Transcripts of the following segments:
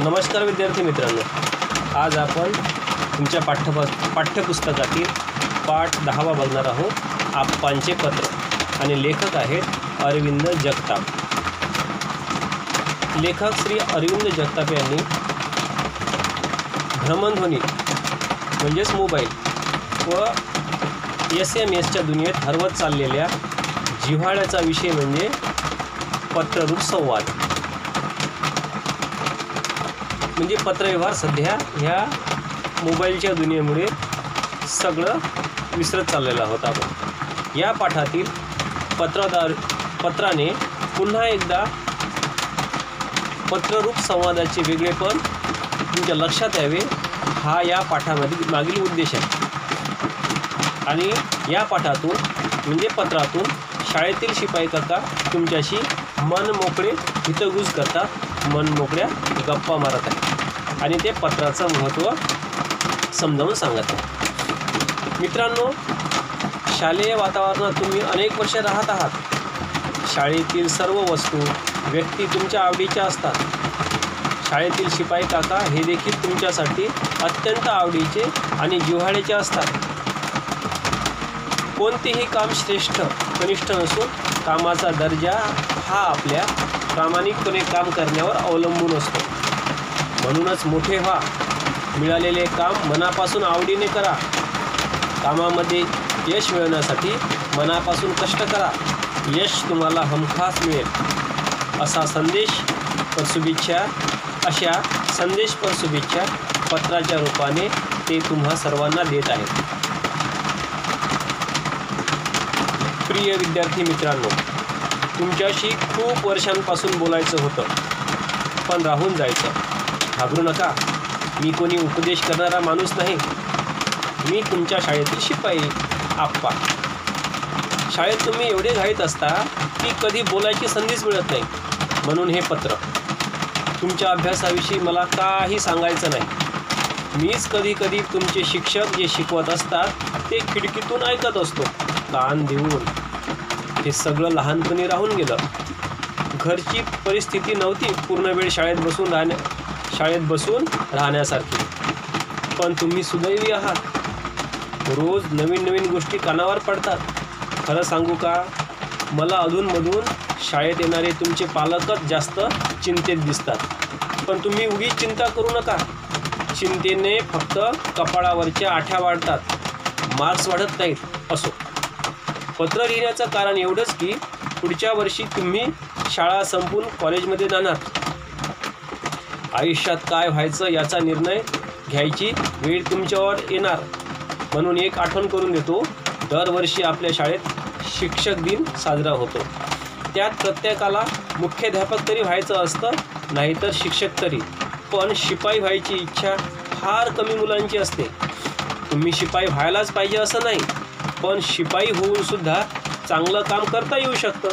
नमस्कार विद्यार्थी मित्रांनो. आज आपण तुमच्या पाठ्यप पाठ्यपुस्तकातील पाठ दहावा बघणार आहोत. आप्पांचे पत्र. आणि लेखक आहेत अरविंद जगताप. लेखक श्री अरविंद जगताप यांनी भ्रमणध्वनी म्हणजेच मोबाईल व एस एम एसच्या दुनियेत हरवत चाललेल्या जिव्हाळ्याचा विषय म्हणजे पत्ररूप संवाद. म्हणजे पत्रव्यवहार सध्या ह्या मोबाईलच्या दुनियेमुळे सगळं विसरत चाललेला होता आपण. या पाठातील पत्रदार पत्राने पुन्हा एकदा पत्ररूप संवादाचे वेगळेपण तुमच्या लक्षात यावे. हा या पाठामध्ये मागील उद्देश आहे. आणि या पाठातून म्हणजे पत्रातून शाळेतील शिपाई काका तुमच्याशी मन मोकळे हितगुज करतात. मन मोकळ्या गप्पा मारत आहे. आणि ते पत्राचं महत्त्व समजावून सांगत आहे. मित्रांनो शालेय वातावरणात तुम्ही अनेक वर्ष राहत आहात. शाळेतील सर्व वस्तू व्यक्ती तुमच्या आवडीच्या असतात. शाळेतील शिपाई काका हे देखील तुमच्यासाठी अत्यंत आवडीचे आणि जिव्हाळ्याचे असतात. कोणतेही काम श्रेष्ठ कनिष्ठ नसून कामाचा दर्जा हा आपल्या प्रामाणिकपणे काम करण्यावर अवलंबून असतो. म्हणूनच मोठे व्हा. मिळालेले काम मनापासून आवडीने करा. कामामध्ये यश मिळवण्यासाठी मनापासून कष्ट करा. यश तुम्हाला हमखास मिळेल. असा संदेश पर शुभेच्छा अशा संदेश पर शुभेच्छा पत्राच्या रूपाने ते तुम्हा सर्वांना देत आहेत. प्रिय विद्यार्थी मित्रांनो तुमच्याशी खूप वर्षांपासून बोलायचं होतं. पण राहून जायचं. घाबरू नका. मी कोणी उपदेश करणारा माणूस नाही. मी तुमच्या शाळेतील शिपाई आप्पा. शाळेत तुम्ही एवढे घाईत असता की कधी बोलायची संधीच मिळत नाही. म्हणून हे पत्र. तुमच्या अभ्यासाविषयी मला काही सांगायचं नाही. मीच कधी कधी तुमचे शिक्षक जे शिकवत असतात ते खिडकीतून ऐकत असतो. कान देऊन. हे सगळं लहानपणी राहून गेलं. घरची परिस्थिती नव्हती पूर्ण वेळ शाळेत बसून राहण्या शाळेत बसून राहण्यासारखी. पण तुम्ही सुदैवी आहात. रोज नवीन नवीन गोष्टी कानावर पडतात. खरं सांगू का? मला अधूनमधून शाळेत येणारे तुमचे पालकच जास्त चिंतेत दिसतात. पण तुम्ही उगीच चिंता करू नका. चिंतेने फक्त कपाळावरच्या आठ्या वाढतात. मार्क्स वाढत नाहीत असो. पत्र लिहिण्याचं कारण एवढंच की पुढच्या वर्षी तुम्ही शाळा संपून कॉलेजमध्ये जाणार. आयुष्यात काय व्हायचं याचा निर्णय घ्यायची वेळ तुमच्यावर येणार. म्हणून एक आठवण करून देतो दरवर्षी आपल्या शाळेत शिक्षक दिन साजरा होतो. त्यात प्रत्येकाला मुख्याध्यापक तरी व्हायचं असतं नाहीतर शिक्षक तरी. पण शिपाई व्हायची इच्छा फार कमी मुलांची असते. तुम्ही शिपाई व्हायलाच पाहिजे असं नाही. पण शिपाई होऊन सुद्धा चांगलं काम करता येऊ शकतं.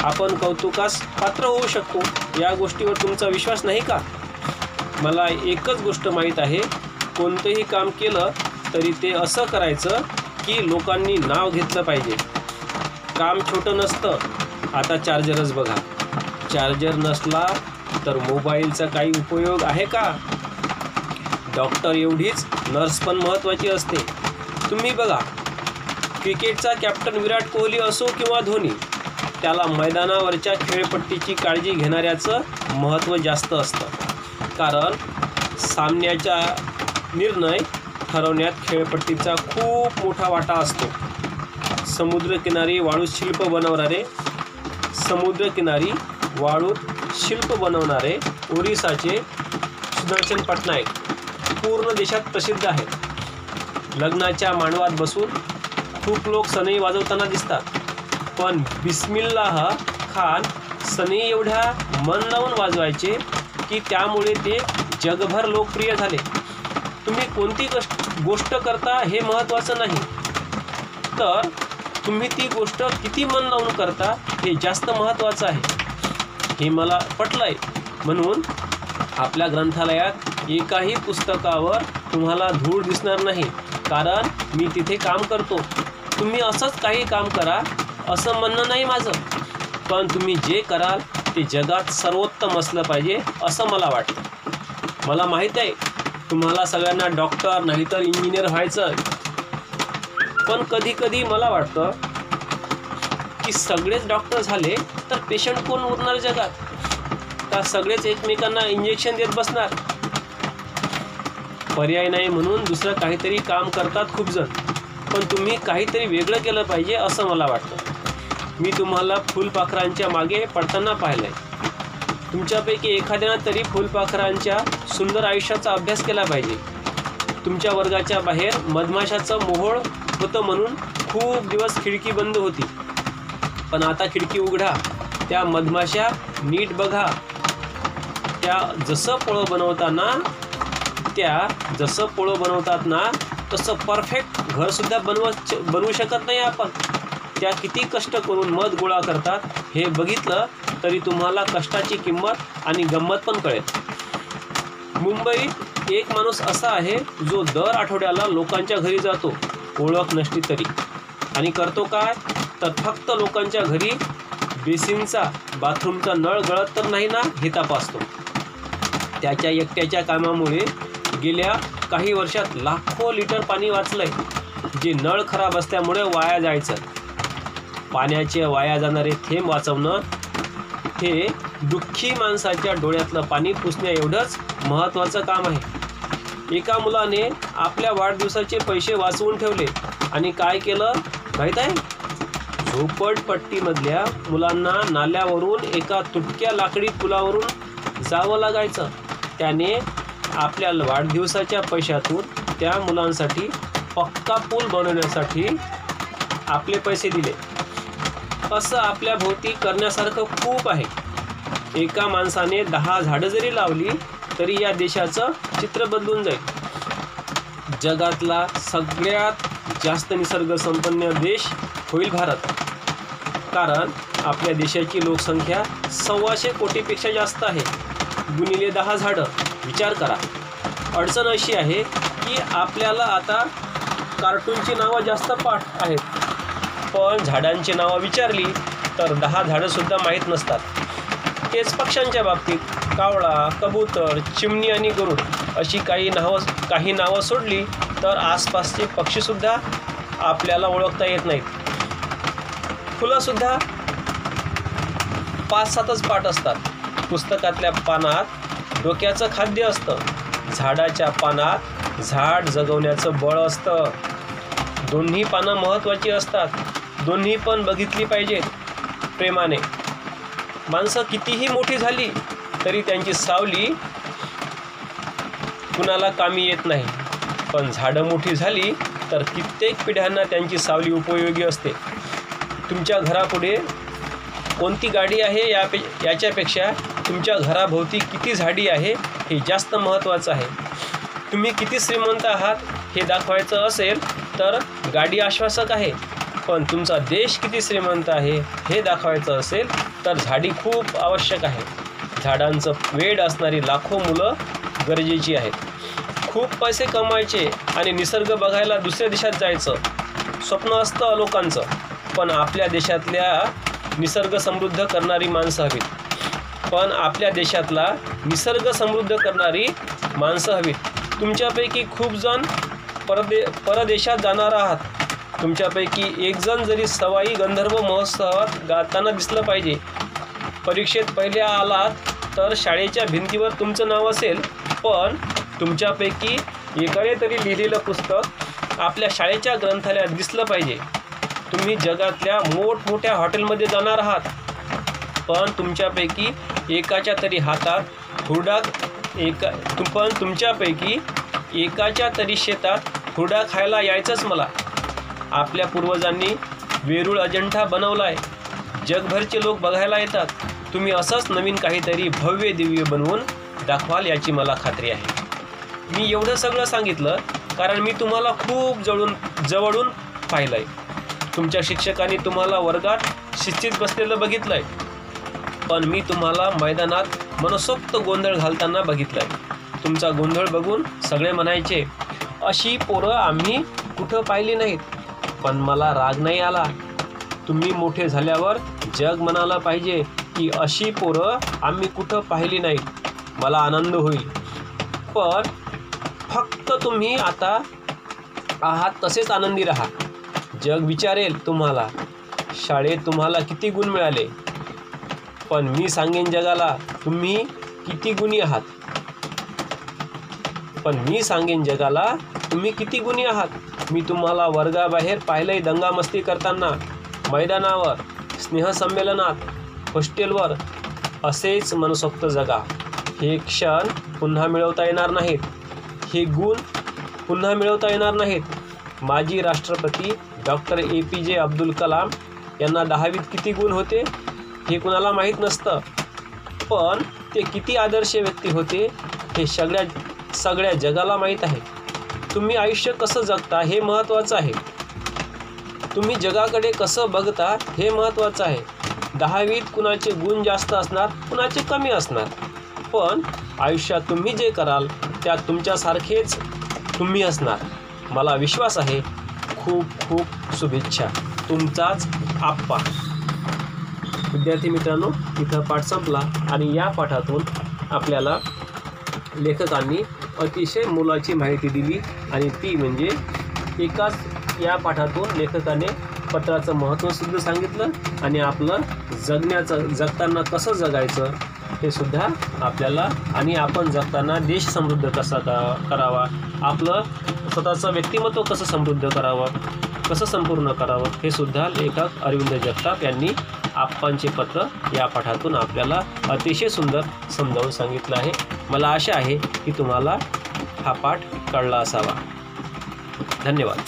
आपण कौतुकास पात्र होऊ शकतो. या गोष्टीवर तुमचा विश्वास नाही का? मला एकच गोष्ट माहीत आहे. कोणतंही काम केलं तरी ते असं करायचं की लोकांनी नाव घेतलं पाहिजे. काम छोटं नसतं. आता चार्जरच बघा. चार्जर नसला तर मोबाईलचा काही उपयोग आहे का? डॉक्टर एवढीच नर्स पण महत्त्वाची असते. तुम्ही बघा. क्रिकेटचा कॅप्टन विराट कोहली असो किंवा धोनी त्याला मैदानावरच्या खेळपट्टीची काळजी घेणाऱ्याचं महत्त्व जास्त असतं. कारण सामन्याचा निर्णय ठरवण्यात खेळपट्टीचा खूप मोठा वाटा असतो. समुद्रकिनारी वाळूत शिल्प बनवणारे समुद्रकिनारी वाळूत शिल्प बनवणारे ओरिसाचे सुदर्शन पटनायक पूर्ण देशात प्रसिद्ध आहेत. लग्नाच्या मांडवात बसून खूप लोक सनई वाजवताना दिसतात. पण बिस्मिल्लाह खान सनई एवढ्या मन लावून वाजवायचे की त्यामुळे ते जगभर लोकप्रिय झाले. तुम्ही कोणती गोष्ट गोष्ट करता हे महत्त्वाचं नाही. तर तुम्ही ती गोष्ट किती मन लावून करता हे जास्त महत्त्वाचं आहे. हे मला पटलं आहे म्हणून आपल्या ग्रंथालयात एकाही पुस्तकावर तुम्हाला धूळ दिसणार नाही. कारण मी तिथे काम करतो. तुम्ही असंच काही काम करा असं म्हणणं नाही माझं. पण तुम्ही जे कराल ते जगात सर्वोत्तम असलं पाहिजे असं मला वाटतं. मला माहीत आहे तुम्हाला सगळ्यांना डॉक्टर नाहीतर इंजिनियर व्हायचं पण कधी कधी मला वाटतं की सगळेच डॉक्टर झाले तर पेशंट कोण उरणार जगात? का सगळेच एकमेकांना इंजेक्शन देत बसणार? पर्याय नाही म्हणून दुसरं काहीतरी काम करतात खूप जण. पण तुम्ही काहीतरी वेगळं केलं पाहिजे असं मला वाटतं. मी तुम्हाला फुलपाखरांच्या मागे पडताना पाहिलं आहे तुमच्यापैकी एखाद्यानं तरी फुलपाखरांच्या सुंदर आयुष्याचा अभ्यास केला पाहिजे. तुमच्या वर्गाच्या बाहेर मधमाशाचं मोहोळ होतं म्हणून खूप दिवस खिडकी बंद होती. पण आता खिडकी उघडा. त्या मधमाशा नीट बघा. त्या जसं पोळं बनवताना त्या जसं पोळं बनवतात ना तसं परफेक्ट घरसुद्धा बनवत बनवू शकत नाही आपण. त्या किती कष्ट करून मध गोळा करतात हे बघितलं तरी तुम्हाला कष्टाची किंमत आणि गंमत पण कळेल. मुंबईत एक माणूस असा आहे जो दर आठवड्याला लोकांच्या घरी जातो ओळख नसली तरी. आणि करतो काय? तर फक्त लोकांच्या घरी बेसिनचा बाथरूमचा नळ गळत तर नाही ना हे तपासतो. त्याच्या एकट्याच्या कामामुळे गेल्या काही वर्षात लाखो लिटर पाणी वाचलंय. जे नळ खराब असल्यामुळे वाया जायचं. पाण्याचे वाया जाणारे थेंब वाचवणं हे दुःखी माणसाच्या डोळ्यातलं पाणी पुसण्या एवढंच महत्त्वाचं काम आहे. एका मुलाने आपल्या वाढदिवसाचे पैसे वाचवून ठेवले आणि काय केलं? माहीत आहे? झोपडपट्टीमधल्या मुलांना नाल्यावरून एका तुटक्या लाकडी पुलावरून जावं लागायचं. त्याने आपल्या वाढदिवसाच्या पैशातून त्या मुलांसाठी पक्का पूल बनवण्यासाठी आपले पैसे दिले. असं आपल्या भोवती करण्यासारखं खूप आहे. एका माणसाने दहा झाडं जरी लावली तरी या देशाचं चित्र बदलून जाईल. जगातला सगळ्यात जास्त निसर्गसंपन्न देश होईल भारत. कारण आपल्या देशाची लोकसंख्या सव्वाशे कोटीपेक्षा जास्त आहे. गुणिले दहा झाडं. विचार करा. अडचण अशी आहे की आपल्याला आता कार्टूनची नावं जास्त पाठ आहेत. पण झाडांची नावं विचारली तर दहा झाडंसुद्धा माहीत नसतात. तेच पक्ष्यांच्या बाबतीत कावळा कबूतर चिमणी आणि गरुड अशी काही नावं काही नावं सोडली तर आसपासचे पक्षीसुद्धा आपल्याला ओळखता येत नाहीत. फुलंसुद्धा पाच सातच पाठ असतात. पुस्तकातल्या पानात डोक्याचं खाद्य असतं. झाडाच्या पानात झाड जगवण्याचं बळ असतं. दोन्ही पानं महत्त्वाची असतात. दोन्ही पण बघितली पाहिजेत प्रेमाने. माणसं कितीही मोठी झाली तरी त्यांची सावली कुणाला कामी येत नाही. पण झाडं मोठी झाली तर कित्येक पिढ्यांना त्यांची सावली उपयोगी असते. तुमच्या घरापुढे कोणती गाडी आहे यापे याच्यापेक्षा तुमच्या घराभोवती किती झाडी आहे हे जास्त महत्त्वाचं आहे. तुम्ही किती श्रीमंत आहात हे दाखवायचं असेल तर गाडी आश्वासक आहे. पण तुमचा देश किती श्रीमंत आहे हे दाखवायचं असेल तर झाडी खूप आवश्यक आहे. झाडांचं वेड असणारी लाखो मुलं गरजेची आहेत. खूप पैसे कमायचे आणि निसर्ग बघायला दुसऱ्या देशात जायचं. स्वप्न असतं लोकांचं पण आपल्या देशातल्या निसर्ग समृद्ध करणारी माणसं हवीत. पण आपल्या देशातला निसर्ग समृद्ध करणारी माणसं हवीत. तुमच्यापैकी खूप जण परदे परदेशात जाणार आहात. तुमच्यापैकी एक जण जरी सवाई गंधर्व महोत्सवात गाताना दिसलं पाहिजे. परीक्षेत पहिले आलात तर शाळेच्या भिंतीवर तुमचं नाव असेल पण तुमच्यापैकी एकाने तरी लिहिलेलं पुस्तक आपल्या शाळेच्या ग्रंथालयात दिसलं पाहिजे. तुम्ही जगातल्या मोठमोठ्या हॉटेलमध्ये जाणार आहात. पण तुमच्यापैकी एकाच्या तरी हातात हुरडा एका पण तुमच्यापैकी एकाच्या तरी शेतात हुडा खायला यायचंच मला. आपल्या पूर्वजांनी वेरूळ अजंठा बनवला आहे जगभरचे लोक बघायला येतात. तुम्ही असंच नवीन काहीतरी भव्य दिव्य बनवून दाखवाल याची मला खात्री आहे. मी एवढं सगळं सांगितलं कारण मी तुम्हाला खूप जवळून जवळून पाहिलं आहे तुमच्या शिक्षकांनी तुम्हाला वर्गात शिस्तीत बसलेलं बघितलं आहे पण मी तुम्हाला मैदानात मनसोक्त गोंधळ घालताना बघितलं आहे तुमचा गोंधळ बघून सगळे म्हणायचे अशी पोरं आम्ही कुठं पाहिली नाहीत. पण मला राग नाही आला. तुम्ही मोठे झाल्यावर जग म्हणाला पाहिजे की अशी पोरं आम्ही कुठं पाहिली नाहीत. मला आनंद होईल. पण फक्त तुम्ही आता आहात तसेच आनंदी राहा. जग विचारेल तुम्हाला. शाळेत तुम्हाला किती गुण मिळाले. पण मी सांगेन जगाला तुम्ही किती गुणी आहात. पण मी सांगेन जगाला तुम्ही किती गुणी आहात? मी तुम्हाला वर्गाबाहेर पाहिलंय दंगामस्ती करताना मैदानावर स्नेहसंमेलनात हॉस्टेलवर. असेच मनसोक्त जगा. हे क्षण पुन्हा मिळवता येणार नाहीत. हे गुण पुन्हा मिळवता येणार नाहीत. माजी राष्ट्रपती डॉक्टर ए. पी. जे. अब्दुल कलाम यांना दहावीत किती गुण होते? हे कुणाला माहीत नसतं. पण ते किती आदर्श व्यक्ती होते? हे सगळ्या सगळ्या जगाला माहीत आहे. तुम्ही आयुष्य कसं जगता हे महत्त्वाचं आहे. तुम्ही जगाकडे कसं बघता हे महत्त्वाचं आहे. दहावीत कुणाचे गुण जास्त असणार कुणाचे कमी असणार? पण आयुष्यात तुम्ही जे कराल त्यात तुमच्यासारखेच तुम्ही असणार. मला विश्वास आहे. खूप खूप शुभेच्छा. तुमचाच आप्पा. विद्यार्थी मित्रांनो इथं पाठ संपला आणि या पाठातून आपल्याला लेखकांनी अतिशय मोलाची माहिती दिली आणि ती म्हणजे एकाच या पाठातून लेखकाने पत्राचं महत्त्वसुद्धा सांगितलं आणि आपलं जगण्याचं जगताना कसं जगायचं हे सुद्धा आपल्याला आणि आपण जगताना देश समृद्ध कसा का करावा? आपलं स्वतःचं व्यक्तिमत्व कसं समृद्ध करावं? कसं संपूर्ण करावं? हे सुद्धा लेखक अरविंद जगताप यांनी आप्पांचे पत्र या पाठातून आपल्याला अतिशय सुंदर समजावून सांगितलं आहे. मला आशा आहे की तुम्हाला हा पाठ कळला असावा. धन्यवाद.